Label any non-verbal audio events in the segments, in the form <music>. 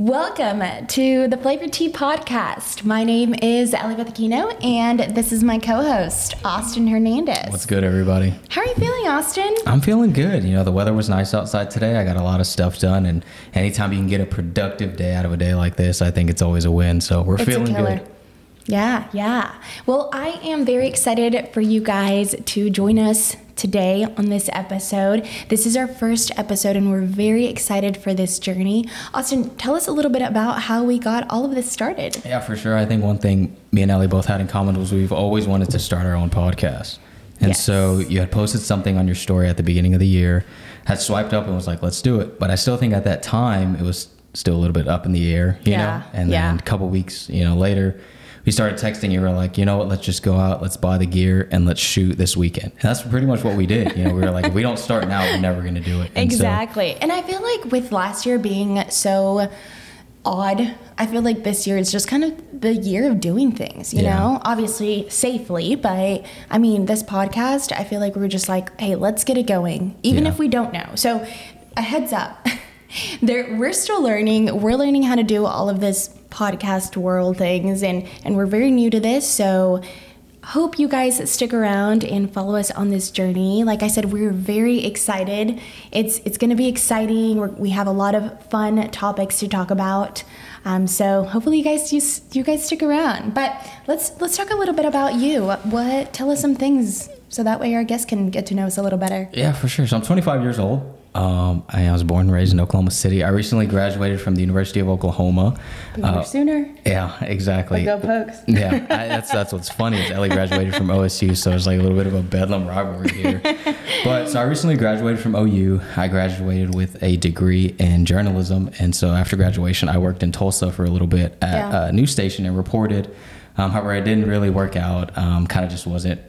Welcome to the Flavored Tea Podcast. My name is Ellie Bethakino, and this is my co-host, Austin Hernandez. What's good, everybody? How are you feeling, Austin? I'm feeling good. You know, the weather was nice outside today. I got a lot of stuff done, and anytime you can get a productive day out of a day like this, I think it's always a win. So we're It's feeling good. Yeah, yeah. Well, I am very excited for you guys to join us today on this episode. This is our first episode, and we're very excited for this journey. Austin, tell us a little bit about how we got all of this started. Yeah, for sure. I think one thing me and Ellie both had in common was we've always wanted to start our own podcast. And Yes. so you had posted something on your story at the beginning of the year, had swiped up and was like, let's do it. But I still think at that time it was still a little bit up in the air, you Yeah, know? And yeah. then a couple weeks, you know, later, we started texting. You were like, you know what? Let's just go out, let's buy the gear, and let's shoot this weekend. And that's pretty much what we did. You know, we were like, if we don't start now, we're never going to do it. And so- Exactly. And I feel like with last year being so odd, I feel like this year is just kind of the year of doing things, you Yeah. know? Obviously safely, but I mean, this podcast, I feel like we're just like, hey, let's get it going, even Yeah. if we don't know. So, a heads up. <laughs> There, we're still learning. We're learning how to do all of this podcast world things, and and we're very new to this. So, hope you guys stick around and follow us on this journey. Like I said, we're very excited. It's it's going to be exciting. We're, we have a lot of fun topics to talk about. Um, so hopefully you guys you, you guys stick around. But let's let's talk a little bit about you. What tell us some things so that way our guests can get to know us a little better. Yeah, for sure. So I'm 25 years old. Um, I was born and raised in Oklahoma City. I recently graduated from the University of Oklahoma. Boomer sooner. Yeah, exactly. Go Pokes. <laughs> yeah, I, that's that's what's funny is Ellie graduated from OSU, so it's like a little bit of a bedlam rivalry here. <laughs> but so I recently graduated from OU. I graduated with a degree in journalism, and so after graduation, I worked in Tulsa for a little bit at Yeah. a news station and reported. Um, however, it didn't really work out. Um, kind of just wasn't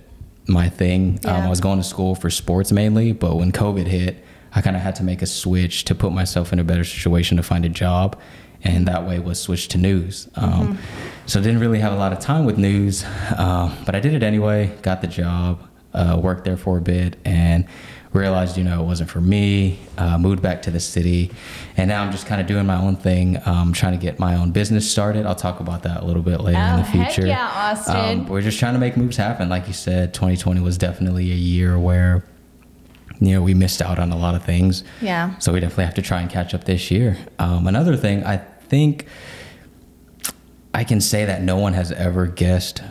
my thing. Um, Yeah. I was going to school for sports mainly, but when COVID hit, I kind of had to make a switch to put myself in a better situation to find a job, and that way was switch to news. Um, so I didn't really have a lot of time with news, uh, but I did it anyway. Got the job, uh, worked there for a bit, and realized you know it wasn't for me. Uh, moved back to the city, and now I'm just kind of doing my own thing, um, trying to get my own business started. I'll talk about that a little bit later in Oh, the heck future. yeah, Austin. Um, we're just trying to make moves happen. Like you said, 2020 was definitely a year where, you know, we missed out on a lot of things. Yeah. So we definitely have to try and catch up this year. Um, another thing, I think I can say that no one has ever guessed,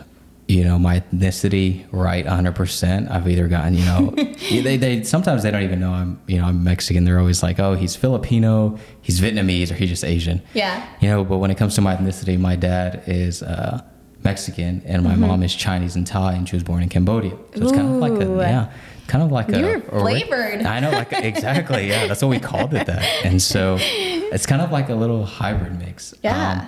you know, my ethnicity right 100%. I've either gotten, you know, <laughs> they, they sometimes they don't even know I'm, you know, I'm Mexican. They're always like, oh, he's Filipino, he's Vietnamese, or he's just Asian. Yeah. You know, but when it comes to my ethnicity, my dad is uh, Mexican and my mom is Chinese and Thai, and she was born in Cambodia. So it's kind of like a yeah, kind of like a You're a- flavored. I know, like exactly, yeah. That's what we called it that, and so it's kind of like a little hybrid mix. Um, Yeah.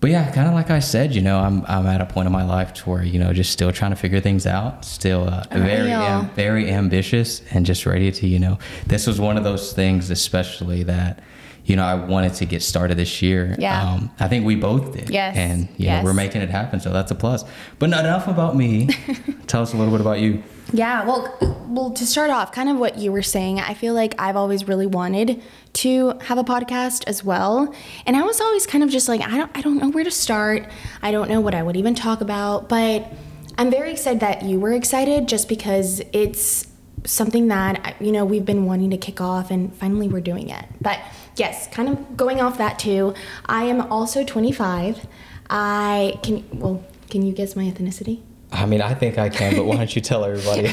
but yeah, kind of like I said, you know, I'm I'm at a point in my life to where you know just still trying to figure things out, still uh, very am, very ambitious, and just ready to you know. This was one of those things, especially that you know I wanted to get started this year. Yeah. Um, I think we both did. Yes, And you yes. know we're making it happen, so that's a plus. But not enough about me. <laughs> Tell us a little bit about you. Yeah, well, well, to start off, kind of what you were saying, I feel like I've always really wanted to have a podcast as well, and I was always kind of just like, I don't, I don't know where to start. I don't know what I would even talk about, but I'm very excited that you were excited, just because it's something that you know we've been wanting to kick off, and finally we're doing it. But yes, kind of going off that too. I am also 25. I can well, can you guess my ethnicity? I mean, I think I can, but why don't you tell everybody?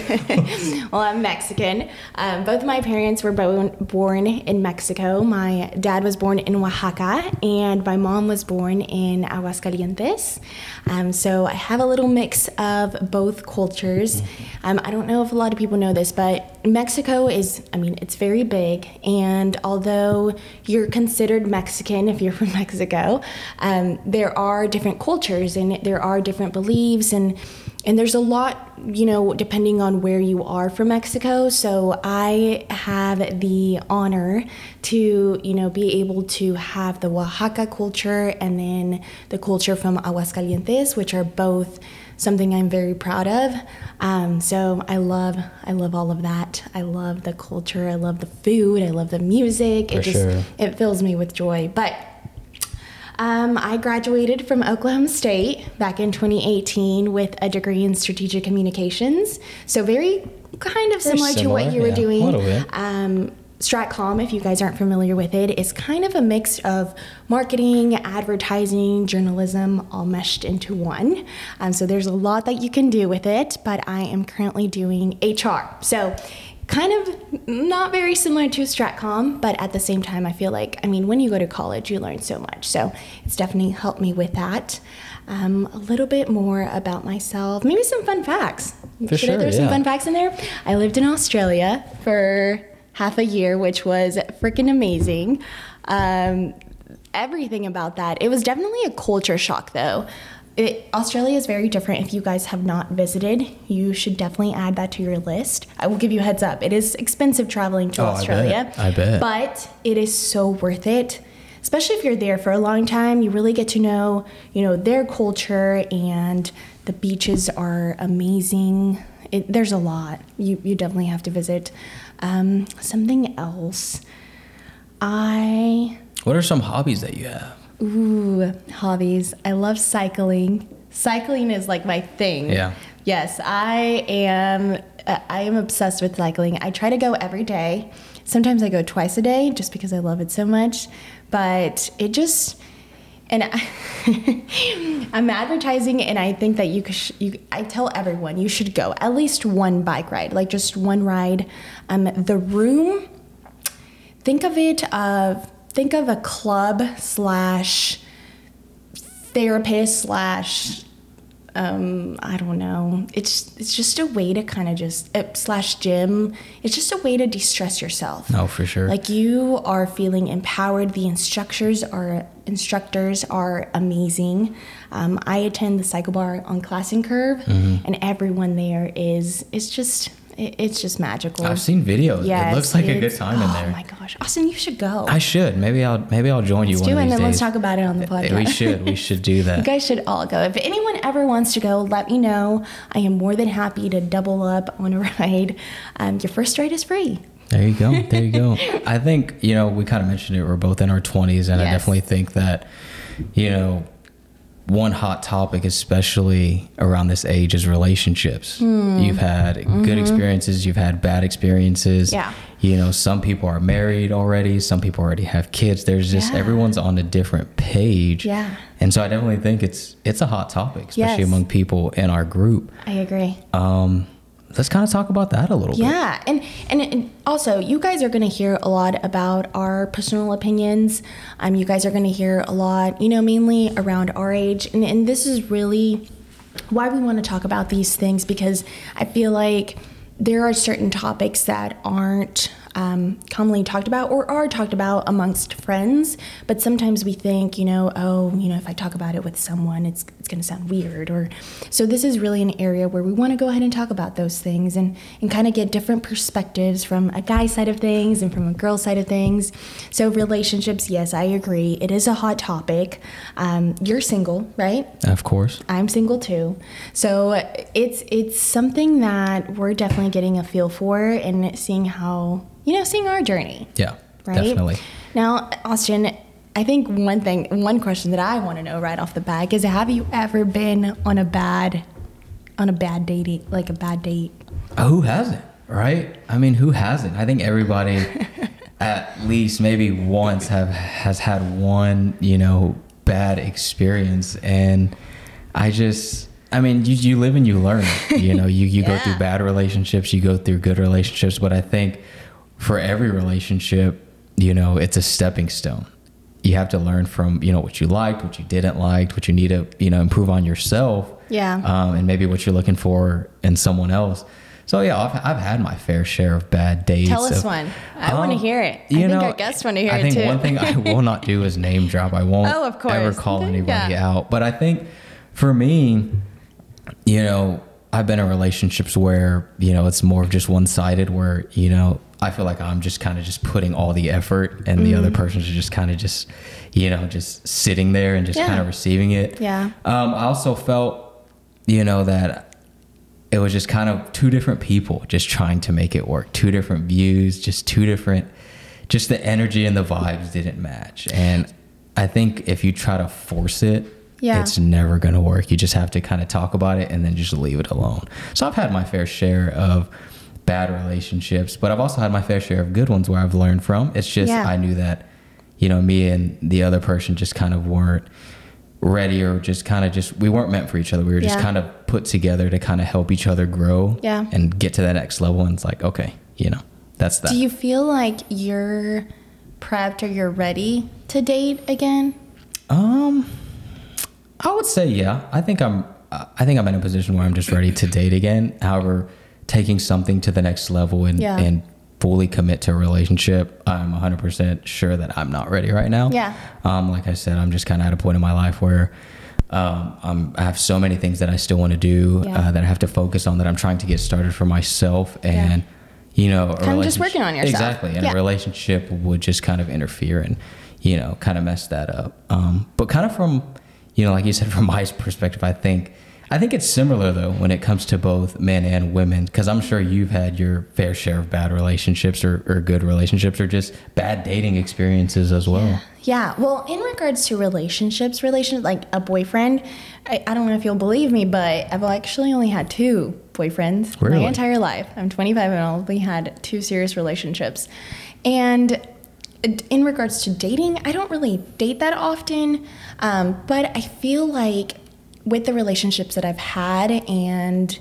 <laughs> well, I'm Mexican. Um, both of my parents were born, born in Mexico. My dad was born in Oaxaca, and my mom was born in Aguascalientes. Um, so I have a little mix of both cultures. Um, I don't know if a lot of people know this, but Mexico is, I mean, it's very big. And although you're considered Mexican if you're <laughs> from Mexico, um, there are different cultures and there are different beliefs and and there's a lot, you know, depending on where you are from Mexico. So I have the honor to, you know, be able to have the Oaxaca culture and then the culture from Aguascalientes, which are both something I'm very proud of. Um, so I love, I love all of that. I love the culture. I love the food. I love the music. For it just, sure. it fills me with joy. But Um, I graduated from Oklahoma State back in 2018 with a degree in strategic communications. So very kind of Very similar, to what you were yeah, doing. Um, Stratcom, if you guys aren't familiar with it, is kind of a mix of marketing, advertising, journalism, all meshed into one. Um, so there's a lot that you can do with it, but I am currently doing HR. So kind of not very similar to Stratcom, but at the same time, I feel like, I mean, when you go to college, you learn so much. So it's definitely helped me with that. Um, a little bit more about myself, maybe some fun facts. For Should I sure, throw some fun facts in there? I lived in Australia for half a year, which was freaking amazing. Um, everything about that. It was definitely a culture shock, though. It, Australia is very different. If you guys have not visited, you should definitely add that to your list. I will give you a heads up. It is expensive traveling to Oh, I bet. Australia. I bet. But it is so worth it. Especially if you're there for a long time, you really get to know, you know, their culture and the beaches are amazing. It, there's a lot. You you definitely have to visit. Um, something else. I What are some hobbies that you have? Ooh, hobbies. I love cycling. Cycling is like my thing. Yeah. Yes, I am. Uh, I am obsessed with cycling. I try to go every day. Sometimes I go twice a day just because I love it so much. But it just and I, <laughs> I'm advertising, and I think that you could. Sh- you, I tell everyone you should go at least one bike ride, like just one ride. Um, the room think of it of think of a club slash therapist slash um, I don't know. It's it's just a way to kind of just uh, slash gym. It's just a way to de-stress yourself. No, for sure. Like you are feeling empowered. The instructors are instructors are amazing. Um, I attend the CycleBar on Classen Curve, Mm-hmm. and everyone there is it's just it, it's just magical. I've seen videos. Yes, it looks like a good time in there. oh my gosh, Austin, you should go. I should. Maybe I'll maybe I'll join you let's one do it, of and then let's talk about it on the podcast. we should. We should do <laughs> that. You guys should all go. If anyone ever wants to go, let me know. I am more than happy to double up on a <laughs> ride. Um, your first ride is free. There you go. <laughs> There you go. I think, you know, we kind of mentioned it. We're both in our 20s, and I definitely think that, you know, one hot topic, especially around this age, is relationships. Hmm. You've had good experiences, you've had bad experiences. Mm-hmm. Yeah. You know, some people are married already, some people already have kids. There's just Yeah. everyone's on a different page. Yeah. And so I definitely think it's it's a hot topic, especially Yes. among people in our group. I agree. Um, let's kind of talk about that a little bit. Yeah, and, and and also you guys are going to hear a lot about our personal opinions. Um, you guys are going to hear a lot, you know, mainly around our age, and and this is really why we want to talk about these things because I feel like there are certain topics that aren't um, commonly talked about or are talked about amongst friends, but sometimes we think, you know, oh, you know, if I talk about it with someone, it's it's going to sound weird. Or so this is really an area where we want to go ahead and talk about those things and and kind of get different perspectives from a guy side of things and from a girl side of things. So relationships, yes, I agree, it is a hot topic. Um, you're single, right? Of course. I'm single too. So it's it's something that we're definitely getting a feel for and seeing how, you know, seeing our journey, Yeah. right? Definitely. Now, Austin, I think one thing one question that I want to know right off the bat is have you ever been on a bad on a bad date like a bad date? Uh, Who hasn't, right? I mean, who hasn't? I think everybody, <laughs> at least maybe once, have has had one, you know, bad experience, and I just, I mean, you you live and you learn. You know, you you go through <laughs> bad relationships, you go through good relationships, but I think for every relationship, you know, it's a stepping stone. You have to learn from you know what you liked, what you didn't like, what you need to you know improve on yourself Yeah. um, and maybe what you're looking for in someone else. So yeah, I've, I've had my fair share of bad dates. Tell us of- one. I wanna hear it. I you think our guests wanna hear I it think too. one thing I will not do is name drop. I won't Oh, of course. ever call anybody Yeah. out. But I think for me, you know, I've been in relationships where you know it's more of just one sided. Where you know I feel like I'm just kind of just putting all the effort, and the Mm-hmm. other person's just kind of just you know just sitting there and just Yeah. kind of receiving it. Yeah. Um, I also felt, you know, that it was just kind of two different people just trying to make it work. Two different views, just two different, just the energy and the vibes didn't match. And I think if you try to force it, Yeah. it's never going to work. You just have to kind of talk about it and then just leave it alone. So I've had my fair share of bad relationships, but I've also had my fair share of good ones where I've learned from. It's just Yeah. I knew that, you know, me and the other person just kind of weren't ready or just kind of just we weren't meant for each other. We were just Yeah. kind of put together to kind of help each other grow Yeah. and get to that next level and it's like, okay, you know, that's that. Do you feel like you're prepped or you're ready to date again? Um, I would say yeah. I think I'm. I think I'm in a position where I'm just ready to date again. However, taking something to the next level and Yeah. and fully commit to a relationship, I'm 100% sure that I'm not ready right now. Yeah. Um, like I said, I'm just kind of at a point in my life where. Um, I'm, I have so many things that I still want to do Yeah. uh, that I have to focus on that I'm trying to get started for myself and you know Kinda just working on yourself. exactly and Yeah. a relationship would just kind of interfere and you know kind of mess that up um, but kind of from you know like you said <laughs> from my perspective i think i think it's similar though when it comes to both men and women because i'm sure you've had your fair share of bad relationships or, or good relationships or just bad dating experiences as well Yeah. yeah. Well, in regards to relationships, relation like a boyfriend, I, I don't know if you'll believe me, but I've actually only had two boyfriends Really? my entire life. I'm 25 and I only had two serious relationships. And in regards to dating, I don't really date that often, um, but I feel like with the relationships that I've had and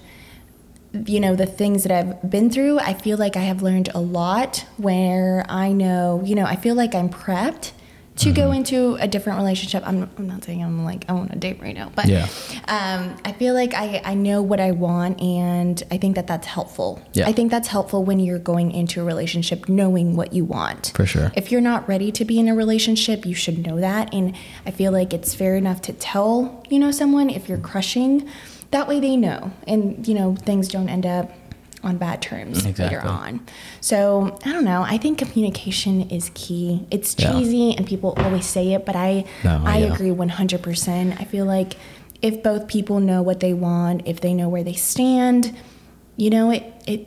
you know the things that I've been through, I feel like I have learned a lot. Where I know, you know, I feel like I'm prepped to go into a different relationship. I'm, I'm not saying I'm like I want a date right now, but Yeah. um, I feel like I, I know what I want, and I think that that's helpful. Yeah. I think that's helpful when you're going into a relationship knowing what you want. For sure. If you're not ready to be in a relationship, you should know that, and I feel like it's fair enough to tell you know someone if you're crushing. That way they know, and you know things don't end up on bad terms later on. So I don't know. I think communication is key. It's Yeah. cheesy, and people always say it, but I No, I yeah. agree 100%. I feel like if both people know what they want, if they know where they stand, you know, it it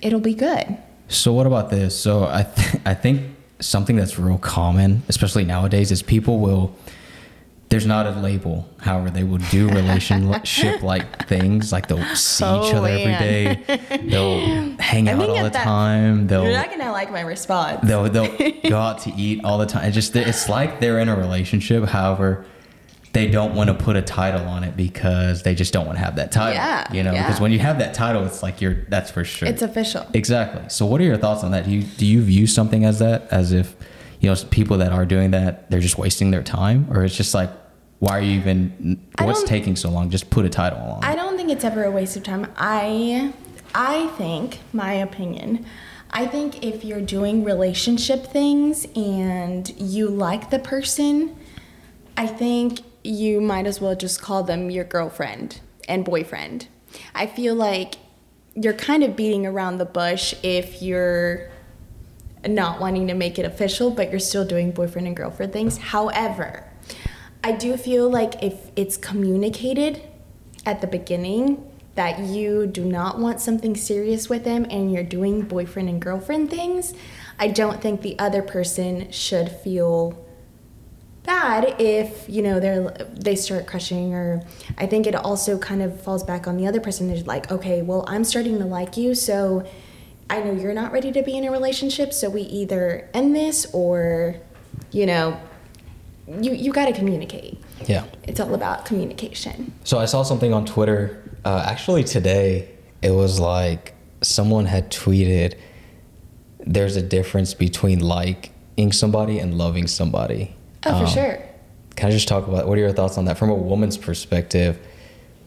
it'll be good. So what about this? So I th- <laughs> I think something that's real common, especially nowadays, is people will. There's not a label. However, they will do relationship <laughs> like things. Like they'll see each Oh, other every man. day. They'll hang I out all the that- time. They'll You're not gonna like my response. they'll they'll <laughs> go out to eat all the time. It just it's like they're in a relationship. However, they don't want to put a title on it because they just don't want to have that title. Yeah, You know, yeah. because when you have that title, it's like you're that's for sure. It's official. Exactly. So, what are your thoughts on that? Do you do you view something as that, as if you know people that are doing that they're just wasting their time, or it's just like, why are you even? What's taking so long? Just put a title on. I don't think it's ever a waste of time. I I think my opinion. I think if you're doing relationship things and you like the person, I think you might as well just call them your girlfriend and boyfriend. I feel like you're kind of beating around the bush if you're not wanting to make it official, but you're still doing boyfriend and girlfriend things. However, I do feel like if it's communicated at the beginning that you do not want something serious with them and you're doing boyfriend and girlfriend things, I don't think the other person should feel bad if you know they're they start crushing or i think it also kind of falls back on the other person they're like okay well i'm starting to like you so i know you're not ready to be in a relationship so we either end this or you know you you got to communicate yeah. it's all about communication So I saw something on Twitter. Uh, actually, today it was like someone had tweeted, "There's a difference between liking somebody and loving somebody." oh Um, for sure Can I just talk about what are your thoughts on that from a woman's perspective?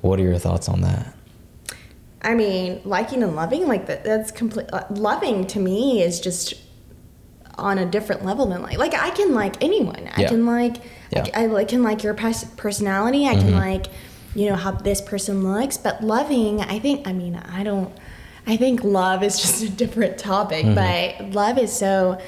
What are your thoughts on that? I mean, liking and loving, like that, that's complete. Uh, loving to me is just on a different level than like, like I can like anyone. I Yeah. can like, Yeah. I, I can like your personality. I can like, you know, how this person looks. But loving, I think, I mean, I don't, I think love is <laughs> just a different topic. But love is so,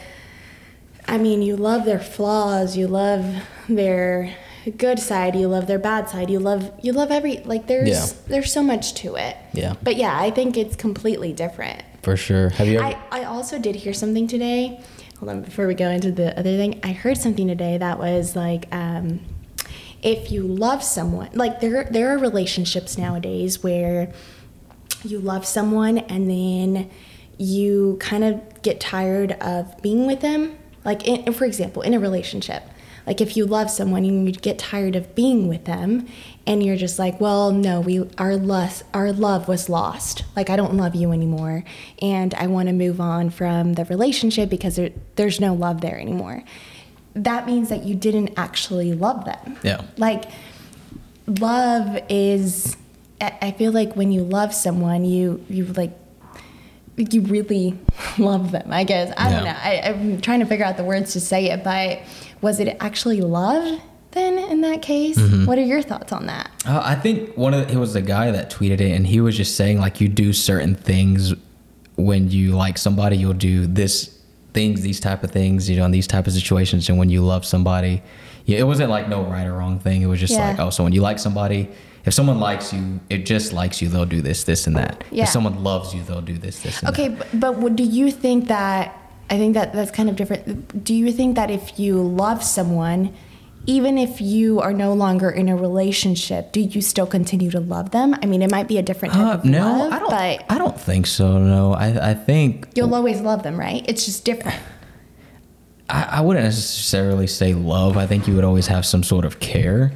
I mean, you love their flaws. You love their good side. You love their bad side. You love, you love every, like there's, Yeah. there's so much to it. Yeah. But yeah, I think it's completely different. For sure. Have you ever? I, I also did hear something today hold on before we go into the other thing. I heard something today that was like, um, if you love someone, like there there are relationships nowadays where you love someone and then you kind of get tired of being with them. Like, in, for example, in a relationship, like if you love someone and you get tired of being with them, and you're just like, well, no, we our lust, our love was lost. Like I don't love you anymore, and I want to move on from the relationship because there, there's no love there anymore. That means that you didn't actually love them. Yeah. Like love is I I feel like when you love someone, you you like you really <laughs> love them. I guess I don't know. I, I'm trying to figure out the words to say it, but was it actually love then in that case? Mm-hmm. What are your thoughts on that? Uh, I think one of the, it was the guy that tweeted it, and he was just saying like you do certain things when you like somebody, you'll do this things, these type of things, you know, in these type of situations, and when you love somebody, yeah, it wasn't like no right or wrong thing. It was just Yeah. like oh, so when you like somebody. If someone likes you, it just likes you, they'll do this, this, and that. Yeah. If someone loves you, they'll do this, this, and Okay, that. but, but what, do you think that I think that that's kind of different. Do you think that if you love someone, even if you are no longer in a relationship, do you still continue to love them? I mean, it might be a different type Uh, of no, love, I don't. but I don't think so. No, I, I think you'll always love them, right? It's just different. I, I wouldn't necessarily say love. I think you would always have some sort of care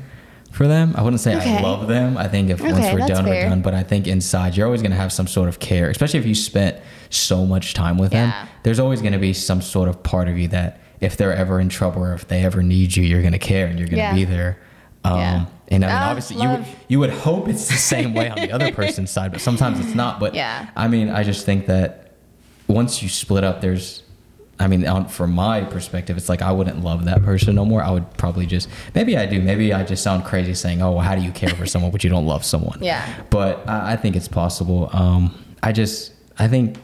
for them. I wouldn't say Okay. I love them. I think if once we're done, fair. we're done. But I think inside, you're always going to have some sort of care, especially if you spent so much time with Yeah. them. There's always going to be some sort of part of you that if they're ever in trouble or if they ever need you, you're going to care and you're going to Yeah. be there. Um, Yeah. And I mean, Ah, obviously, you would, you would hope it's the same way on the other <laughs> person's side, but sometimes it's not. But Yeah. I mean, I just think that once you split up, there's, I mean, on, from my perspective, it's like I wouldn't love that person no more. I would probably just, maybe I do. Maybe I just sound crazy saying, oh, well, how do you care for <laughs> someone but you don't love someone? Yeah. But I, I think it's possible. Um, I just, I think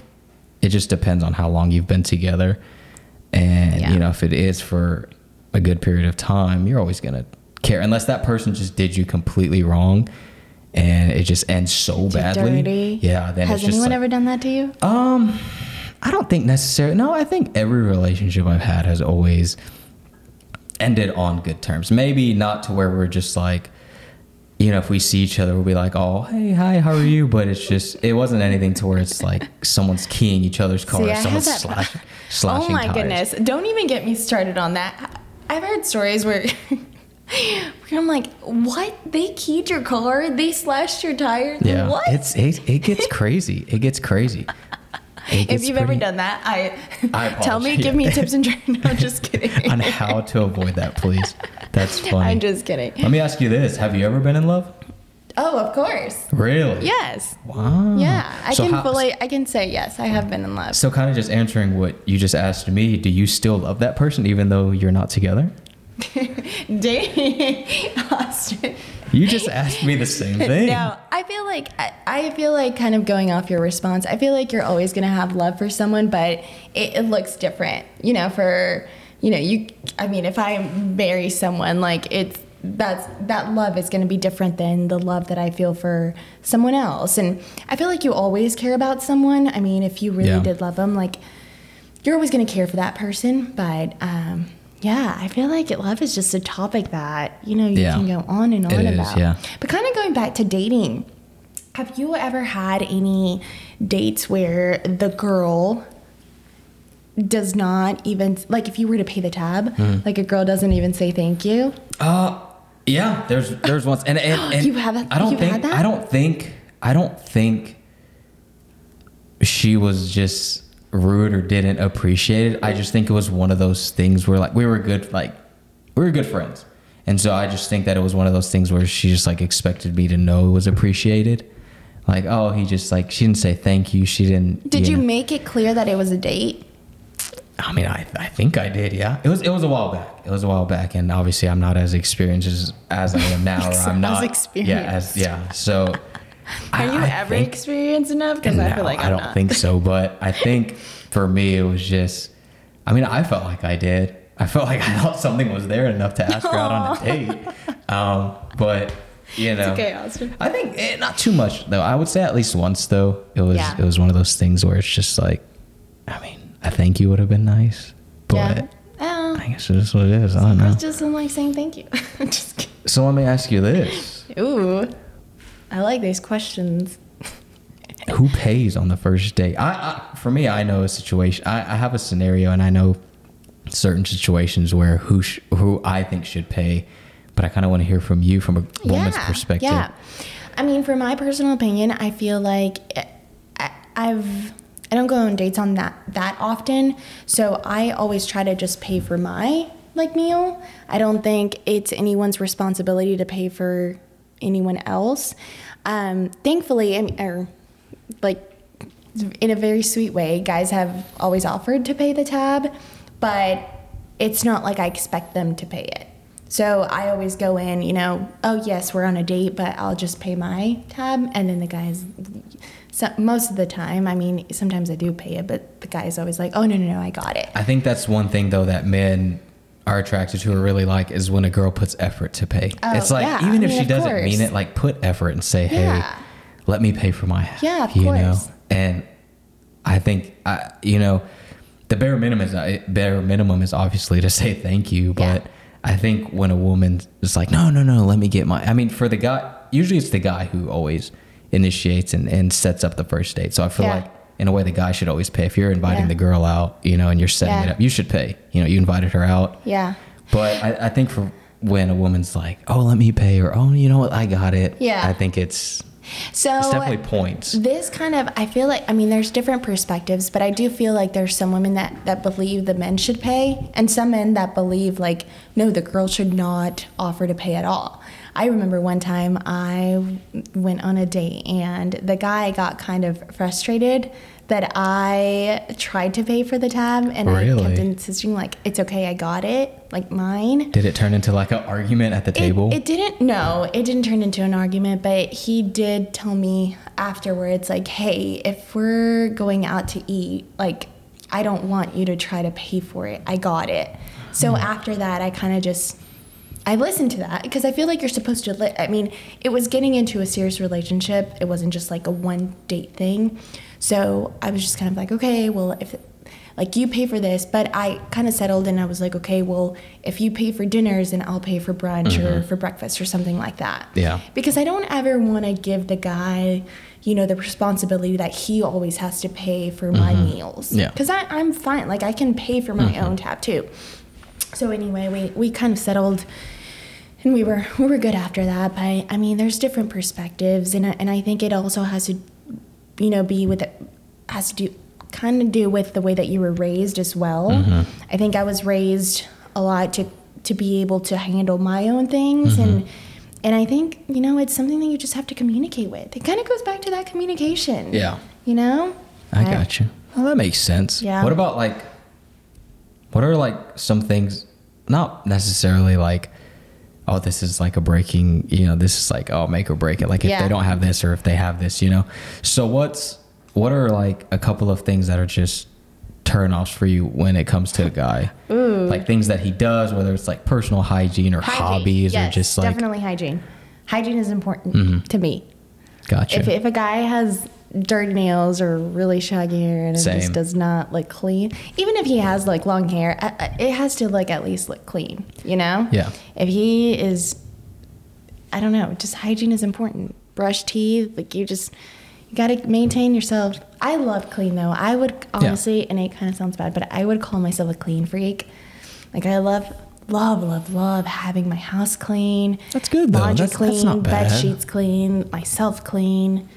it just depends on how long you've been together. And, Yeah. you know, if it is for a good period of time, you're always going to care. Unless that person just did you completely wrong and it just ends so Too badly. dirty. Yeah. Then Has it's just anyone like, ever done that to you? um, I don't think necessarily. No, I think every relationship I've had has always ended on good terms. Maybe not to where we're just like, you know, if we see each other, we'll be like, "Oh, hey, hi, how are you?" But it's just, it wasn't anything to where it's like someone's keying each other's car, See, or I have someone's that- <laughs> oh slashing, slashing oh my tires. goodness! Don't even get me started on that. I've heard stories where. <laughs> where I'm like, what? They keyed your car? They slashed your tires? Yeah, What? it's it, it gets crazy. It gets crazy. <laughs> If you've ever done that, I, I <laughs> tell me, give me tips and tricks. <laughs> No, I'm just <laughs> kidding. on how to avoid that, please. That's funny. I'm just kidding. Let me ask you this: Have you ever been in love? Oh, of course. Really? Yes. Wow. Yeah, I So can how- fully. I can say yes. I have been in love. So, kind of just answering what you just asked me, do you still love that person even though you're not together? Dating Austin. You just asked me the same <laughs> thing. No, I feel like I, I feel like kind of going off your response. I feel like you're always gonna have love for someone, but it, it looks different. You know, for you know, you. I mean, if I marry someone, like it's that's that love is gonna be different than the love that I feel for someone else. And I feel like you always care about someone. I mean, if you really Yeah. did love them, like you're always gonna care for that person. But um, yeah, I feel like love is just a topic that you know you Yeah. can go on and on It is, about. yeah. But kind of going back to dating, have you ever had any dates where the girl does not even like if you were to pay the tab, Mm-hmm. like a girl doesn't even say thank you? Uh, yeah. There's there's once, and, and, and <gasps> You have a- I don't think had that? I don't think I don't think she was just rude or didn't appreciate it. I just think it was one of those things where like we were good like we were good friends, and so I just think that it was one of those things where she just like expected me to know it was appreciated. Like oh he just like she didn't say thank you. She didn't. Did you know. make it clear that it was a date? I mean, I, I think I did. Yeah, it was it was a while back. It was a while back, and obviously I'm not as experienced as, as I am now, or <laughs> I'm not. as experienced. Yeah, as yeah. So. Are you I ever think- experienced enough? Because I feel like I I'm don't not. think so. <laughs> But I think for me, it was just. I mean, I felt like I did. I felt like I <laughs> thought something was there enough to ask her out on a date. Um, but you know, okay. I think eh, not too much though. I would say at least once though. It was Yeah. it was one of those things where it's just like, I mean, I think you would have been nice, but yeah. I guess it is what it is. I don't know. girls just don't like saying thank you. <laughs> So let me ask you this: Ooh, I like these questions. Who pays on the first date? I, I for me, I know a situation. I, I have a scenario, and I know certain situations where who sh- who I think should pay, but I kind of want to hear from you from a woman's perspective. Yeah. I mean, for my personal opinion, I feel like eh, I, I've I don't go on dates on that that often, so I always try to just pay for my like meal. I don't think it's anyone's responsibility to pay for anyone else. Um, thankfully, I mean, or like in a very sweet way, guys have always offered to pay the tab, but it's not like I expect them to pay it. So I always go in, you know, oh yes, we're on a date, but I'll just pay my tab, and then the guys, so most of the time, I mean, sometimes I do pay it, but the guy's always like, oh no no no, I got it. I think that's one thing though that men are attracted to or really like is when a girl puts effort to pay. Oh, it's like yeah, even I if mean, she doesn't course. mean it, like put effort and say, "Hey, Yeah. let me pay for my half." Yeah, of you course. know. And I think I, you know, the bare minimum is bare minimum is obviously to say thank you, Yeah. but I think when a woman is like, "No, no, no, let me get my," I mean, for the guy, usually it's the guy who always initiates and, and sets up the first date. So I feel Yeah. like in a way the guy should always pay. If you're inviting Yeah. the girl out, you know, and you're setting Yeah. it up, you should pay. You know, you invited her out. Yeah. But I, I think for when a woman's like, "Oh, let me pay," or "Oh, you know what, I got it," Yeah. I think it's So it's definitely points. This kind of, I feel like, I mean, there's different perspectives, but I do feel like there's some women that, that believe the men should pay, and some men that believe, like, no, the girl should not offer to pay at all. I remember one time I went on a date, and the guy got kind of frustrated that I tried to pay for the tab, and I kept insisting, like, it's okay, I got it, like mine. Did it turn into like an argument at the It- table? It, didn't. No, it didn't turn into an argument. But he did tell me afterwards, like, "Hey, if we're going out to eat, like, I don't want you to try to pay for it. I got it." So hmm. after that, I kind of just. I listened to that because I feel like you're supposed to. Li- I mean, it was getting into a serious relationship. It wasn't just like a one date thing. So I was just kind of like, okay, well, if like you pay for this, but I kind of settled and I was like, okay, well, if you pay for dinners, then I'll pay for brunch or mm-hmm. for breakfast or something like that. Yeah. Because I don't ever want to give the guy, you know, the responsibility that he always has to pay for my mm-hmm. meals. Yeah. Because I'm fine. Like I can pay for my mm-hmm. own tab too. So anyway, we, we kind of settled and we were we were good after that. But I mean, there's different perspectives, and I, and I think it also has to, you know, be with has to do kind of do with the way that you were raised as well. Mm-hmm. I think I was raised a lot to to be able to handle my own things mm-hmm. and. And I think, you know, it's something that you just have to communicate with. It kind of goes back to that communication. Yeah. You know? I got you. Well, that makes sense. Yeah. What about like, what are like some things, not necessarily like, oh, this is like a breaking, you know, this is like, oh, make or break it. Like if Yeah. they don't have this or if they have this, you know. So what's, what are like a couple of things that are just turn offs for you when it comes to a guy? <laughs> Ooh. Like things that he does, whether it's like personal hygiene or Hygiene. hobbies Yes, or just like, Mm-hmm. definitely hygiene. Hygiene is important to me. gotcha. If, if a guy has dirty nails or really shaggy hair and it just does not look clean, even if he has like long hair, uh, uh, it has to like at least look clean, you know? Yeah. If he is, I don't know, just hygiene is important. Brush teeth, like you just, you gotta maintain yourself. I love clean though. I would honestly, and it kind of sounds bad, but I would call myself a clean freak. Like I love, love, love, love having my house clean. That's good, though. Laundry That's- clean, that's bed sheets clean, myself clean,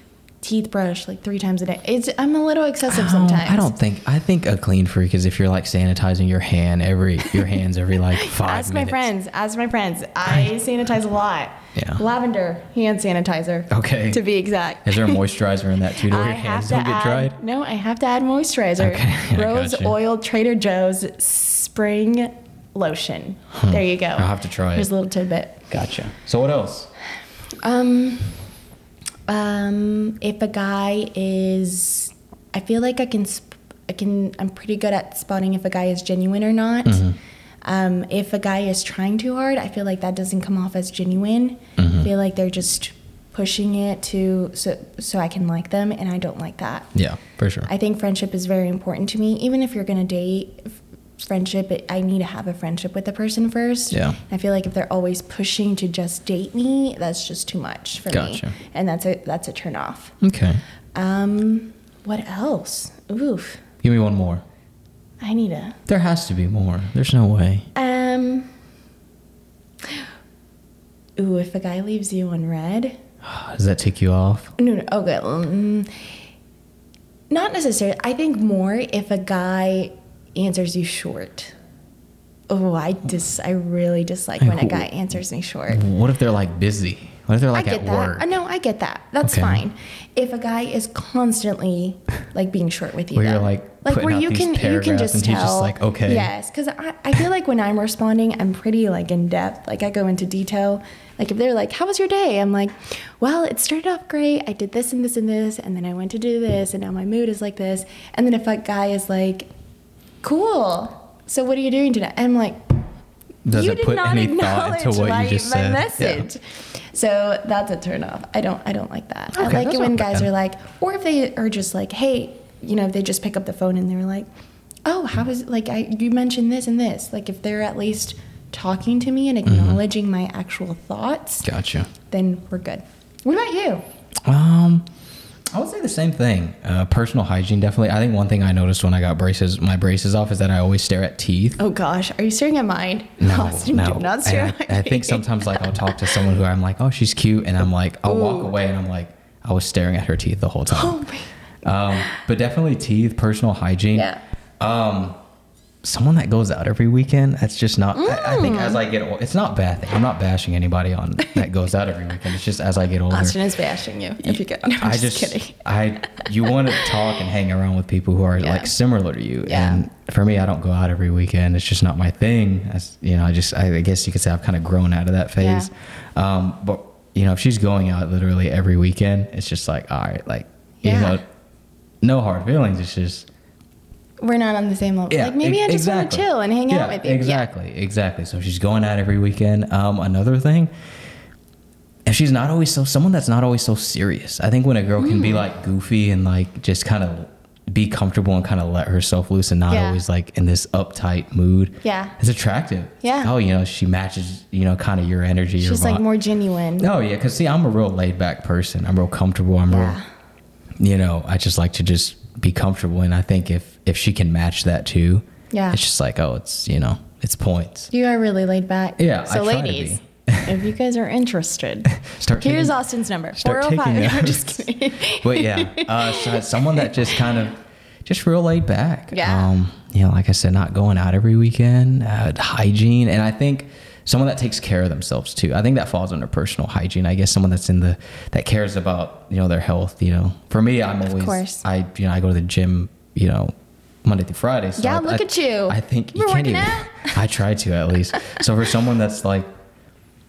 teeth brush like three times a day. It's I'm a little excessive I sometimes. I don't think. I think a clean freak is if you're like sanitizing your hand every your hands every <laughs> like five Ask minutes. my friends. Ask my friends. I sanitize a lot. Yeah. Lavender hand sanitizer. Okay. To be exact. Is there a <laughs> moisturizer in that too? To I your hands don't get dried? No, I have to add moisturizer. Okay, <laughs> Rose oil Trader Joe's spring lotion. There you go. I'll have to try Here's it. a little tidbit. Gotcha. So what else? Um, um, if a guy is, I feel like I can, sp- I can, I'm pretty good at spotting if a guy is genuine or not. Mm-hmm. Um, if a guy is trying too hard, I feel like that doesn't come off as genuine. Mm-hmm. I feel like they're just pushing it to so so I can like them, and I don't like that. Yeah, for sure. I think friendship is very important to me. Even if you're gonna date, friendship, it, I need to have a friendship with the person first. Yeah. I feel like if they're always pushing to just date me, that's just too much for Gotcha. me, and that's a that's a turn off. Okay. Um, what else? Oof, Give me one more. I need a There has to be more. There's no way. um. Ooh, if a guy leaves you on read, <sighs> Does that take you off? No, no. Okay. Um, not necessarily. I think more if a guy answers you short. Oh, I dis. I really dislike when a guy answers me short. What if they're like busy? What if they're like I get at that. work? No, I get that. That's Okay. fine. If a guy is constantly like being short with you, Where you're, though. like, like where out you these can you can just tell. just like, okay. Yes, because I, I feel like when I'm responding, I'm pretty like in depth. Like I go into detail. Like if they're like, "How was your day?" I'm like, "Well, it started off great. I did this and this and this, and then I went to do this, and now my mood is like this." And then if a guy is like, "Cool, so what are you doing today?" I'm like, Does you it did put not any acknowledge my, you just my said? message. So that's a turn off. I don't I don't like that. I like it when guys bad. are like, or if they are just like, hey, you know, if they just pick up the phone and they're like, oh, how is it? like I you mentioned this and this. Like if they're at least talking to me and Mm-hmm. acknowledging my actual thoughts, Gotcha. then we're good. What about you? Um, I would say the same thing. Uh, personal hygiene, definitely. I think one thing I noticed when I got braces, my braces off, is that I always stare at teeth. Oh gosh, are you staring at mine? <laughs> No, Austin, no. do not stare at I, I think sometimes like I'll talk to someone who I'm like, oh, she's cute, and I'm like, I'll walk away, and I'm like, I was staring at her teeth the whole time. Oh my. Um, but definitely teeth, personal hygiene. Yeah. Um, someone that goes out every weekend, that's just not. I, I think as I get old, it's not bad thing. I'm not bashing anybody on <laughs> that goes out every weekend. It's just as I get older. Austin is bashing you. If you get, I'm I just, just, kidding. I, you want to talk and hang around with people who are Yeah. like similar to you. Yeah. And for me, I don't go out every weekend. It's just not my thing. As, you know, I just, I, I guess you could say I've kind of grown out of that phase. Um, but you know, if she's going out literally every weekend, it's just like, all right, like, you know, no hard feelings. It's just, We're not on the same level. yeah, like maybe I just want to chill and hang Yeah, out with you. Yeah. Exactly, exactly. So she's going out every weekend. Um, another thing, if she's not always so someone that's not always so serious. I think when a girl can Mm. be like goofy and like just kind of be comfortable and kind of let herself loose and not Yeah. always like in this uptight mood. Yeah. it's attractive. Yeah. Oh, you know, she matches. You know, kind of your energy. your She's like more genuine. Oh, yeah, because see, I'm a real laid back person. I'm real comfortable. I'm Yeah. real, you know, I just like to just be comfortable. And I think if if she can match that too, Yeah. it's just like, oh, it's you know, it's points. You are really laid back. Yeah, So, I try to ladies, if you guys are interested, <laughs> Start here's taking- Austin's number start 405. taking <laughs> notes. just kidding. But yeah, uh, so someone that just kind of, just real laid back. Yeah. Um, you know, like I said, not going out every weekend, uh, hygiene, and I think someone that takes care of themselves too. I think that falls under personal hygiene. I guess someone that's in the that cares about you know their health. You know, for me, I'm always course. I you know I go to the gym. You know. Monday through Friday. So Yeah, I- look I- at you. I think you You're can't even. out. <laughs> I try to at least. So for someone that's like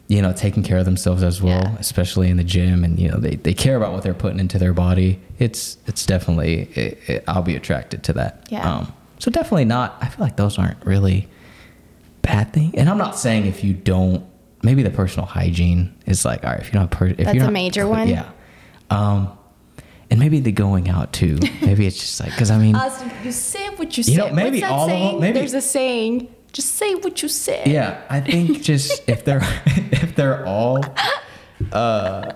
you know, taking care of themselves as well, Yeah. especially in the gym, and you know, they, they care about what they're putting into their body. It's it's definitely it, it, I'll be attracted to that. Yeah. Um, so definitely not. I feel like those aren't really bad thing. And I'm not saying if you don't, maybe the personal hygiene is like, all right, if you don't, per, if That's you're a major one? yeah. Um, and maybe the going out too. Maybe it's just like because I mean, Austin, you say what you, You say. know, maybe What's that all of them- maybe- There's a saying. Just say what you say. Yeah, I think just <laughs> if they're if they're all uh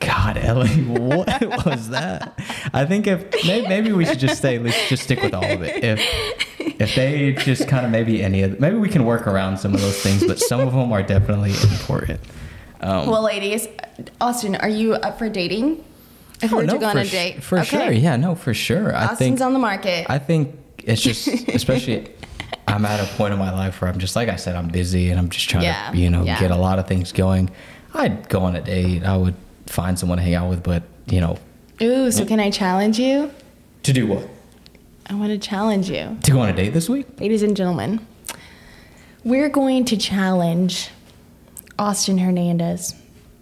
God, Ellie, what was that? I think if maybe, maybe we should just say let's just stick with all of it. If if they just kind of maybe any of maybe we can work around some of those things, but some of them are definitely important. Um, Well, ladies, Austin, are you up for dating? If we oh, to no, go on a sh- date, for sure. Yeah, no, for sure. I Austin's think on the market. I think it's just, <laughs> especially, I'm at a point in my life where I'm just, like I said, I'm busy and I'm just trying Yeah, to, you know, yeah. get a lot of things going. I'd go on a date. I would find someone to hang out with, but, you know, Ooh, so can I challenge you? to do what? I want to challenge you. To go on a date this week? Ladies and gentlemen, we're going to challenge Austin Hernandez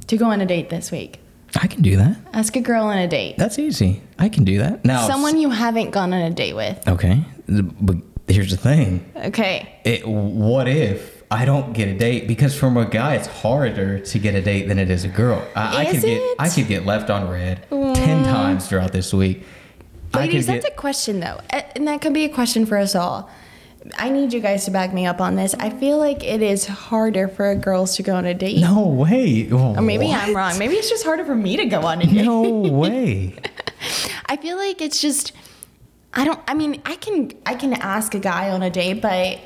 to go on a date this week. I can do that. Ask a girl on a date. That's easy. I can do that. Now, Someone you haven't gone on a date with. okay, but here's the thing. Okay. It, what if I don't get a date? Because from a guy, it's harder to get a date than it is a girl. I, I Is could get it? I could get left on read ten times throughout this week. I Ladies, could that's get a question though. A- And that could be a question for us all. I need you guys to back me up on this. I feel like it is harder for girls to go on a date. No way. Or maybe I'm wrong. Maybe it's just harder for me to go on a date. No <laughs> way. I feel like it's just I don't I mean, I can I can ask a guy on a date, but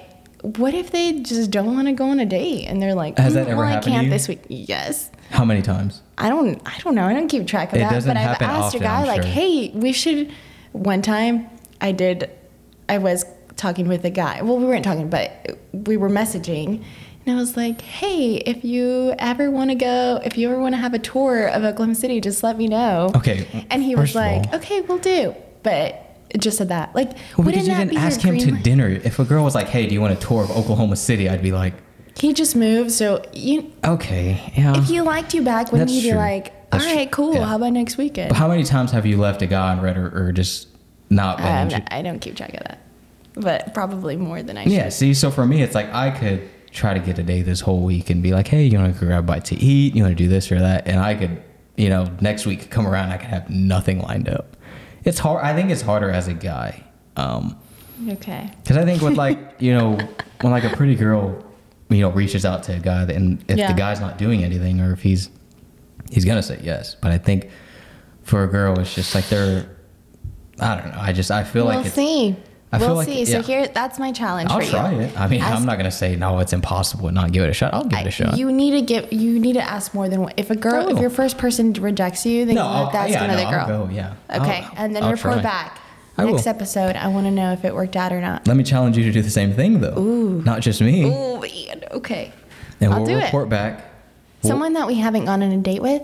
what if they just don't want to go on a date and they're like, Has that "Mm, ever well, I happened to can't you? this week. Yes. How many times? I don't I don't know. I don't keep track of It that. But I've asked often, a guy like, hey, we should one time I did I was talking with a guy. Well, we weren't talking, but we were messaging. And I was like, hey, if you ever want to go, if you ever want to have a tour of Oklahoma City, just let me know. Okay, And he was like, all- okay, we'll do. But it just said that. Like, Well, wouldn't because you didn't ask him to dinner. If a girl was like, "Hey, do you want a tour of Oklahoma City?" I'd be like, He just moved, so you. "Okay, yeah." If he liked you back, wouldn't he be true. like, all That's right, cool. Yeah. How about next weekend? But how many times have you left a guy on read or just not been? Um, I don't keep track of that, but probably more than I should. yeah. See, so for me, it's like I could try to get a date this whole week and be like, "Hey, you want to grab a bite to eat? You want to do this or that?" And I could, you know, next week come around, I could have nothing lined up. It's hard. I think it's harder as a guy. Um, Okay. Because I think with like <laughs> you know when like a pretty girl you know reaches out to a guy and if Yeah. the guy's not doing anything or if he's he's gonna say yes. But I think for a girl it's just like they're I don't know. I just I feel we'll like it's, see. I we'll like- see. So yeah. here, that's my challenge I'll for you. try it. I mean Ask- I'm not gonna say no. It's impossible and not give it a shot. I'll give it a shot. You need to give. You need to ask more than one. If a girl, if Oh. your first person rejects you, then no, you I'll, have yeah, another no, girl. I'll go. Yeah. Okay, I'll- and then I'll report try. back. I Next will. episode, I want to know if it worked out or not. Let me challenge you to do the same thing though. Ooh. Not just me. Oh man. Okay. And I'll we'll do it. report back. We'll- Someone that we haven't gone on a date with.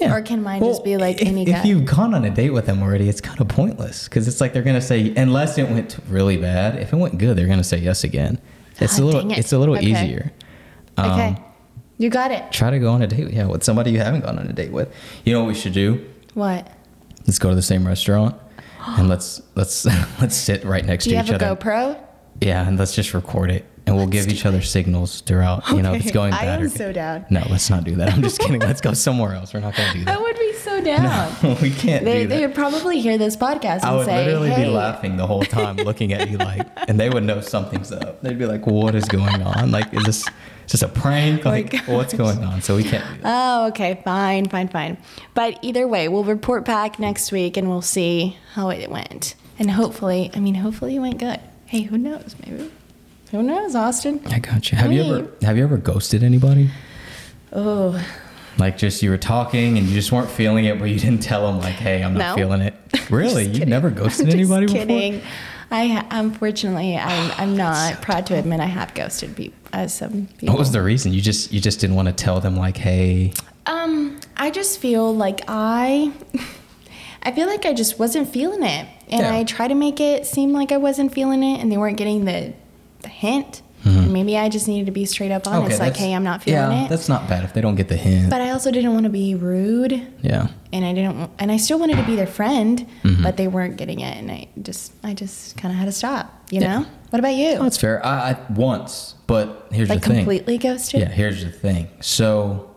Yeah. Or can mine just be like if, any if guy? you've gone on a date with them already, it's kind of pointless because it's like they're gonna say unless it went really bad. If it went good, they're gonna say yes again. It's Ah, a little. it. It's a little Okay. easier. Um, Okay. You got it. Try to go on a date, yeah, with somebody you haven't gone on a date with. You know what we should do? What? Let's go to the same restaurant <gasps> and let's let's <laughs> let's sit right next Do you to have each a other. GoPro? Yeah, and let's just record it, and we'll give each other signals throughout. You know, if it's Okay. going I bad am or so down. No, let's not do that. I'm just kidding. Let's go somewhere else. We're not gonna do that. I that. would be so <laughs> down. No, we can't They, do that. they would probably hear this podcast and I would say, literally hey, be laughing the whole time, <laughs> looking at you like, and they would know something's up. They'd be like, "What is going on? Like, is this just a prank? Oh Like, what's going on?" So we can't do that. Oh, okay, fine, fine, fine. But either way, we'll report back next week and we'll see how it went. And hopefully, I mean, hopefully it went good. Hey, who knows? Maybe. Who knows, Austin? I got you. Have you ever have you ever ghosted anybody? Oh, Like, just you were talking and you just weren't feeling it, but you didn't tell them like, "Hey, I'm not No. feeling it." <laughs> Really? You've never ghosted <laughs> I'm anybody just before? kidding. I unfortunately, I'm, <sighs> I'm not proud to admit I have ghosted people. As some people. What was the reason? You just you just didn't want to tell them like, "Hey." Um, I just feel like I, <laughs> I feel like I just wasn't feeling it, and Yeah. I try to make it seem like I wasn't feeling it, and they weren't getting the, the hint. And maybe I just needed to be straight up honest, like, Mm-hmm. hey, I'm not feeling yeah, it. that's not bad if they don't get the hint. But I also didn't want to be rude, yeah. and I didn't, and I still wanted to be their friend, Mm-hmm. but they weren't getting it, and I just, I just kind of had to stop. You Yeah. know? What about you? Oh, that's fair. I, I once, but here's like the thing. completely ghosted? Yeah, here's the thing. So,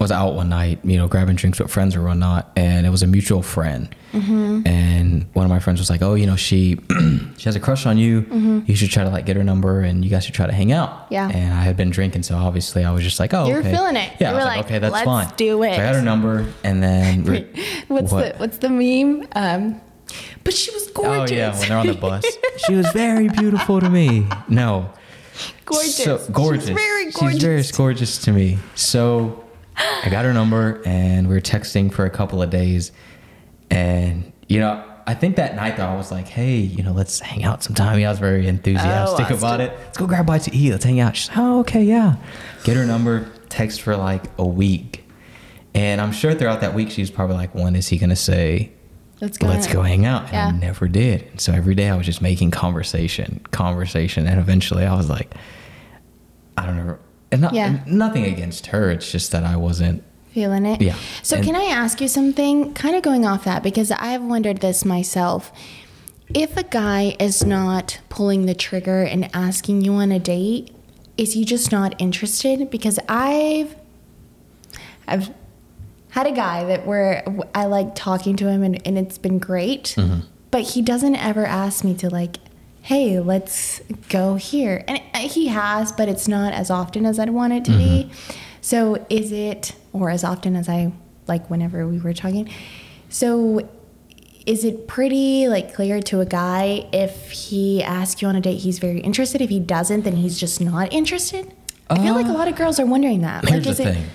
was out one night, you know, grabbing drinks with friends or whatnot, and it was a mutual friend. Mm-hmm. And one of my friends was like, "Oh, you know, she <clears throat> she has a crush on you. You should try to like get her number, and you guys should try to hang out." Mm-hmm. Yeah. And I had been drinking, so obviously I was just like, "Oh, You were okay. feeling it. Yeah, You I was like, like, "Okay, that's "Let's fine." do it. So I got her number, and then <laughs> What's What? the what's the meme? Um, but she was gorgeous. Oh yeah, when they're on the <laughs> bus, she was very beautiful to me. No, gorgeous. So gorgeous. She's very gorgeous. She's very gorgeous to me. So I got her number and we were texting for a couple of days. And, you know, I think that night though, I was like, hey, you know, let's hang out sometime. Yeah, I was very enthusiastic Oh, about it. Let's go grab bites to eat. Let's hang out. She's like, oh, okay, yeah. Get her number, text for like a week. And I'm sure throughout that week, she's probably like, when is he going to say, Let's go. let's go hang out. And I never did. And so every day I was just making conversation, conversation. And eventually I was like, I don't know. And not, Yeah. nothing against her. It's just that I wasn't. Feeling it. Yeah. So And- can I ask you something? Kind of going off that because I've wondered this myself. If a guy is not pulling the trigger and asking you on a date, is he just not interested? Because I've I've had a guy that where I like talking to him and, and it's been great, Mm-hmm. but he doesn't ever ask me to like hey, let's go here. And uh, he has, but it's not as often as I'd want it to be. So is it, or as often as I like whenever we were talking? So is it pretty like clear to a guy if he asks you on a date he's very interested? If he doesn't, then he's just not interested? I feel like a lot of girls are wondering that. Here's like, the is it, thing.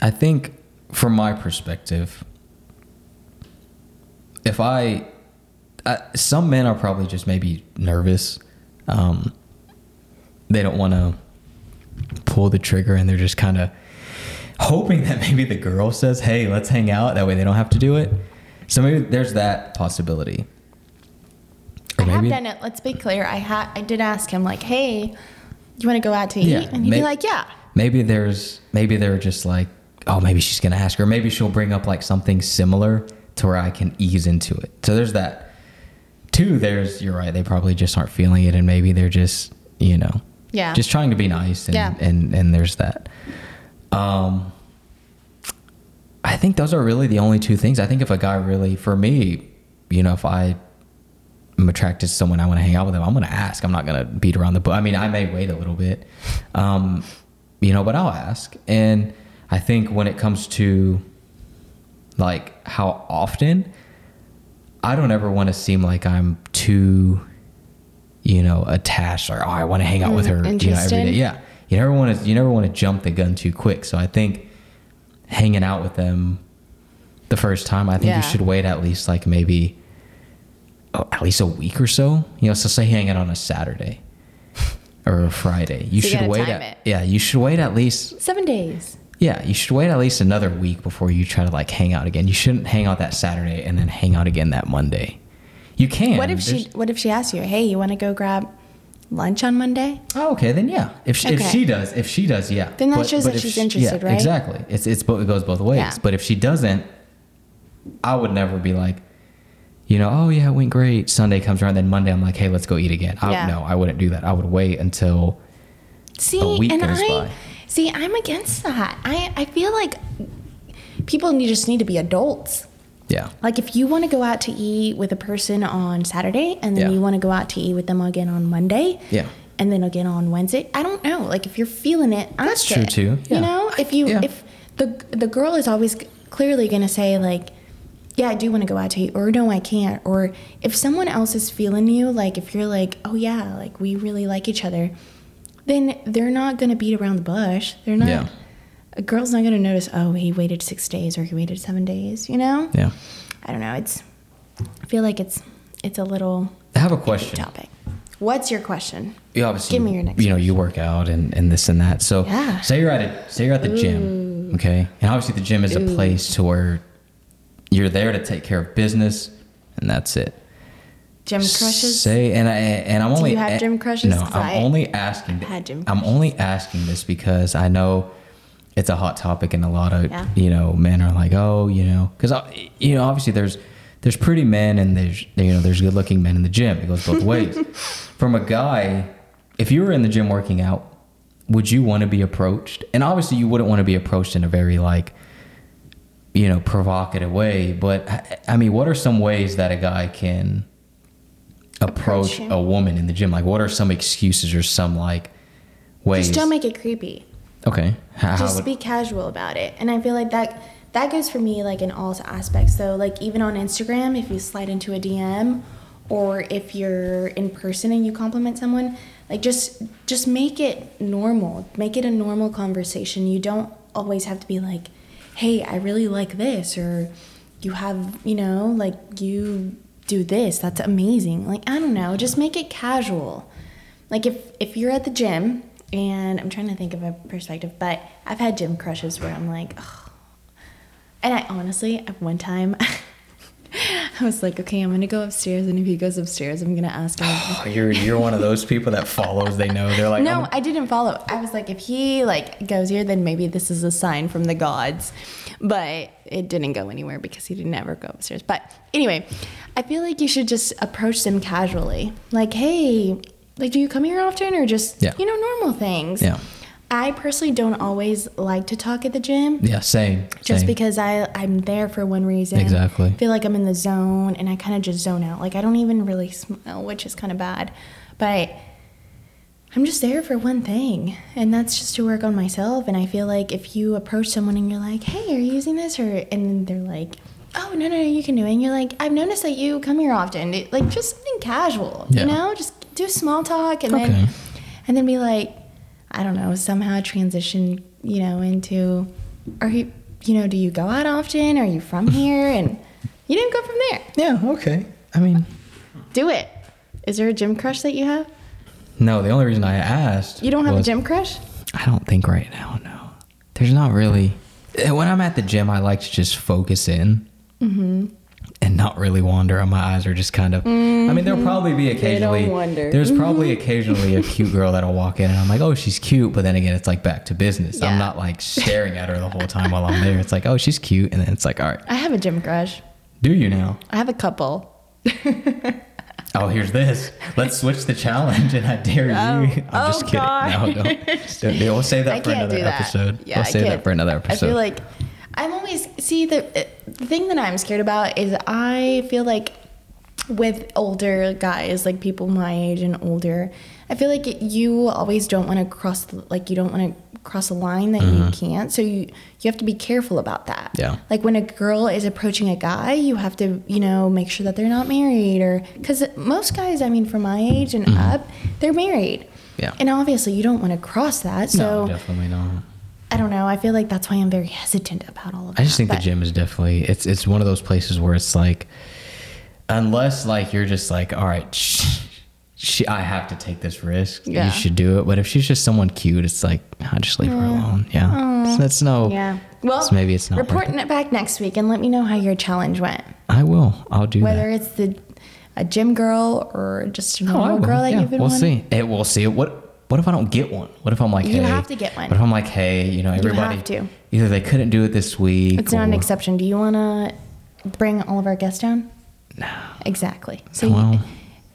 I think, from my perspective, if I, uh, some men are probably just maybe nervous. Um, they don't want to pull the trigger, and they're just kind of hoping that maybe the girl says, "Hey, let's hang out." That way, they don't have to do it. So maybe there's that possibility. I Or have done it. Let's be clear. I had I did ask him like, "Hey, you want to go out to eat?" Yeah, and he'd may- be like, "Yeah." maybe there's maybe they're just like oh maybe she's gonna ask her maybe she'll bring up like something similar to where i can ease into it so there's that two there's you're right they probably just aren't feeling it and maybe they're just you know Yeah. just trying to be nice and Yeah. and, and there's that um i think those are really the only two things i think if a guy really for me you know if i am attracted to someone I want to hang out with them, I'm going to ask. I'm not going to beat around the bush. I mean, I may wait a little bit, um, you know, but I'll ask. And I think when it comes to like how often, I don't ever want to seem like I'm too, you know, attached or oh, I want to hang out with Mm, her, you know, every day. Yeah, you never want to, you never want to jump the gun too quick. So I think hanging out with them the first time, I think Yeah. you should wait at least like maybe oh, at least a week or so. You know, so say hang out on a Saturday or a Friday. You So should gotta wait at it. yeah, you should wait at least Seven days. Yeah, you should wait at least another week before you try to like hang out again. You shouldn't hang out that Saturday and then hang out again that Monday. You can. What if she What if she asks you, "Hey, you want to go grab lunch on Monday?" Oh, okay, then yeah. If she, if she does, if she does, yeah. Then that shows that she's she- interested, yeah, right? Exactly. It's it's it goes both ways. Yeah. But if she doesn't, I would never be like, you know, oh yeah, it went great. Sunday comes around, then Monday I'm like, hey, let's go eat again. I, Yeah. No, I wouldn't do that. I would wait until See, A week goes I by. See. I'm against that. I I feel like people need, just need to be adults. yeah. Like if you want to go out to eat with a person on Saturday and then Yeah. you want to go out to eat with them again on Monday. Yeah. And then again on Wednesday. I don't know. Like if you're feeling it, That's true, it. too. Yeah. You know, if you Yeah. if the the girl is always clearly going to say like yeah, I do want to go out to eat or no, I can't or if someone else is feeling you like if you're like, "Oh yeah, like we really like each other." Then they're not going to beat around the bush. They're not Yeah. a girl's not going to notice, "Oh, he waited 6 days or he waited 7 days," you know? Yeah. I don't know. It's. I feel like it's it's a little I have a question. topic. What's your question? you obviously Give me your next you know you work out and, and this and that so Yeah. say you're at a say you're at the gym okay and obviously the gym is a place to where you're there to take care of business and that's it Gym crushes. say and i and i'm Do only you have gym crushes? no i'm I- only asking had gym i'm only asking this because i know it's a hot topic and a lot of Yeah. you know men are like oh you know because you know obviously there's there's pretty men and there's you know there's good looking men in the gym it goes both <laughs> ways from a guy if you were in the gym working out would you want to be approached and obviously you wouldn't want to be approached in a very like you know provocative way but i mean what are some ways that a guy can approach Approach a woman in the gym like what are some excuses or some like ways Just don't make it creepy. okay how, how Just would- be casual about it. And I feel like that that goes for me like in all aspects. So like even on Instagram, if you slide into a DM, or if you're in person and you compliment someone, like just just make it normal. Make it a normal conversation. You don't always have to be like, "Hey, I really like this," or you have you know like you do this. That's amazing. Like I don't know. Just make it casual. Like if if you're at the gym and I'm trying to think of a perspective, but I've had gym crushes where I'm like, oh. and I honestly at one time <laughs> I was like, okay, I'm gonna go upstairs, and if he goes upstairs, I'm gonna ask him. Oh, <sighs> you're you're one of those people that follows they know they're like no, I didn't follow. I was like, if he like goes here, then maybe this is a sign from the gods. But it didn't go anywhere because he didn't ever go upstairs. But anyway, I feel like you should just approach them casually, like, hey, like, do you come here often, or just Yeah. you know normal things? Yeah. I personally don't always like to talk at the gym. Yeah, same. Just same. because I I'm there for one reason. Exactly. I feel like I'm in the zone and I kind of just zone out. Like I don't even really smile, which is kind of bad. But I'm just there for one thing, and that's just to work on myself. And I feel like if you approach someone and you're like, "Hey, are you using this?" or and they're like, "Oh, no, no, no, you can do it." And you're like, "I've noticed that you come here often." It, like just something casual, Yeah. you know? Just do small talk and Okay. then and then be like, I don't know, somehow transition, you know, into are you you know, do you go out often? Are you from <laughs> here? And you didn't go from there. Yeah, okay. I mean, Do it. Is there a gym crush that you have? No, the only reason I asked. You don't have a gym crush? I don't think right now, no. There's not really. eh, When I'm at the gym, I like to just focus in Mm-hmm. and not really wander. And my eyes are just kind of. I mean, there'll probably be occasionally. wander. There's probably occasionally a cute girl that'll walk in and I'm like, oh, she's cute. But then again, it's like back to business. Yeah. I'm not like staring at her the whole time while I'm there. <laughs> It's like, oh, she's cute. And then it's like, all right, I have a gym crush. do you now? I have a couple. <laughs> Oh, here's this. Let's switch the challenge, and I dare Oh. you. I'm Oh, just kidding. God. No, <laughs> don't. don't. We'll save I that for another that. episode. Yeah, we'll I save that for another episode. I feel like I'm always see the uh, the thing that I'm scared about is I feel like with older guys, like people my age and older, I feel like you always don't want to cross the, like you don't want to cross a line that you can't. So you you have to be careful about that. Mm-hmm. Yeah. Like when a girl is approaching a guy, you have to you know make sure that they're not married or because most guys, I mean, from my age and up, they're married. Mm-hmm. Yeah. And obviously, you don't want to cross that. So no, definitely not. I don't know. I feel like that's why I'm very hesitant about all of that. I just think the gym is definitely it's it's one of those places where it's like, unless like you're just like, all right, sh- she, I have to take this risk. Yeah. You should do it. But if she's just someone cute, it's like, I just leave her alone. Yeah, so that's no. Yeah. Well, so maybe it's not. reporting it back next week and let me know how your challenge went. I will. I'll do Whether that. it's the a gym girl or just a Oh, normal will. girl that Yeah, you've been we'll wanting. see. It, we'll see. What What if I don't get one? What if I'm like, You hey, have to get one. What if I'm like, hey, you know, everybody. have to. Either they couldn't do it this week. It's not an exception. Do you want to bring all of our guests down? No. Exactly. So Well- you,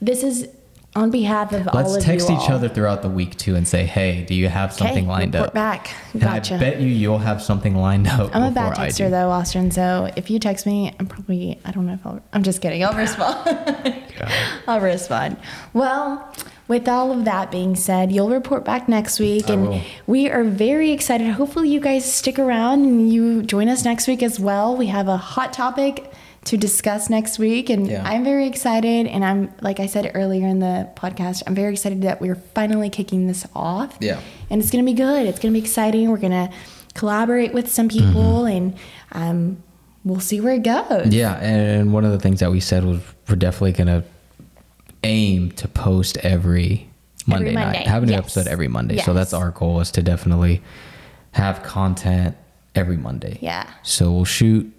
this is on behalf of all Let's of text you each all. other throughout the week too, and say, hey, do you have Okay, something lined report up? back. And I bet you you'll have something lined up. I'm a bad texter though, Austin. So if you text me, I'm probably I don't know if I'll. I'm just kidding. I'll respond. <laughs> I'll respond. Well, with all of that being said, you'll report back next week, I and will. we are very excited. Hopefully, you guys stick around and you join us next week as well. We have a hot topic to discuss next week, and Yeah. I'm very excited. And I'm like I said earlier in the podcast, I'm very excited that we're finally kicking this off. Yeah. and it's gonna be good. It's gonna be exciting. We're gonna collaborate with some people, and um, we'll see where it goes. Yeah, and one of the things that we said was we're definitely gonna aim to post every Monday, Monday, night, have a new yes. episode every Monday. So that's our goal is to definitely have content every Monday. Yeah. So we'll shoot,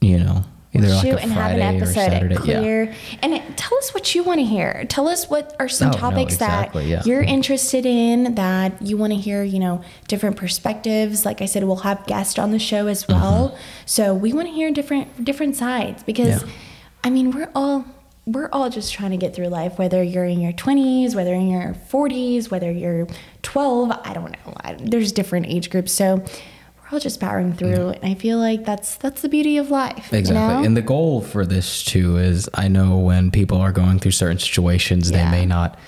you know, either like shoot and have an episode Saturday. clear and it, tell us what you want to hear tell us what are some Oh, no, topics exactly, yeah. that you're interested in that you want to hear you know different perspectives like i said we'll have guests on the show as well so we want to hear different different sides because Mm-hmm. Yeah. i mean we're all we're all just trying to get through life whether you're in your 20s whether in your 40s whether you're 12 i don't know I, there's different age groups so all just powering through and i feel like that's that's the beauty of life you Exactly. know? And the goal for this too is I know when people are going through certain situations, Yeah. they may not,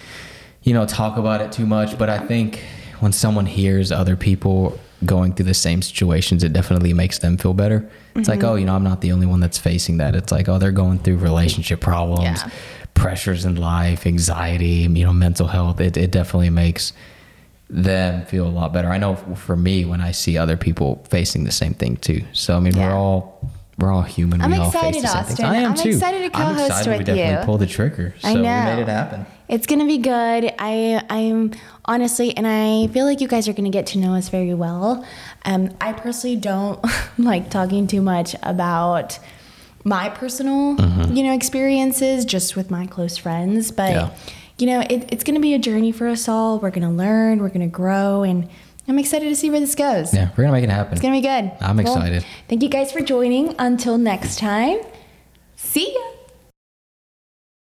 you know, talk about it too much. But I think when someone hears other people going through the same situations, it definitely makes them feel better. It's like, Mm-hmm. oh, you know, I'm not the only one that's facing that. It's like, oh, they're going through relationship problems, Yeah. pressures in life, anxiety, you know, mental health. It, it definitely makes them feel a lot better. I know for me when I see other people facing the same thing too. So I mean, Yeah. we're all we're all human. I'm we all excited, face the same. Austin. I am I'm too. excited to I'm co-host excited we with definitely you. pulled the trigger. So I know. we made it happen. It's gonna be good. I I'm honestly, and I feel like you guys are gonna get to know us very well. Um, I personally don't <laughs> like talking too much about my personal, you know, experiences just with my close friends. But Mm-hmm. Yeah. You know, it, it's gonna be a journey for us all. We're gonna learn. We're gonna grow, and I'm excited to see where this goes. Yeah, we're gonna make it happen. It's gonna be good. I'm Well, excited. thank you guys for joining. Until next time, see ya.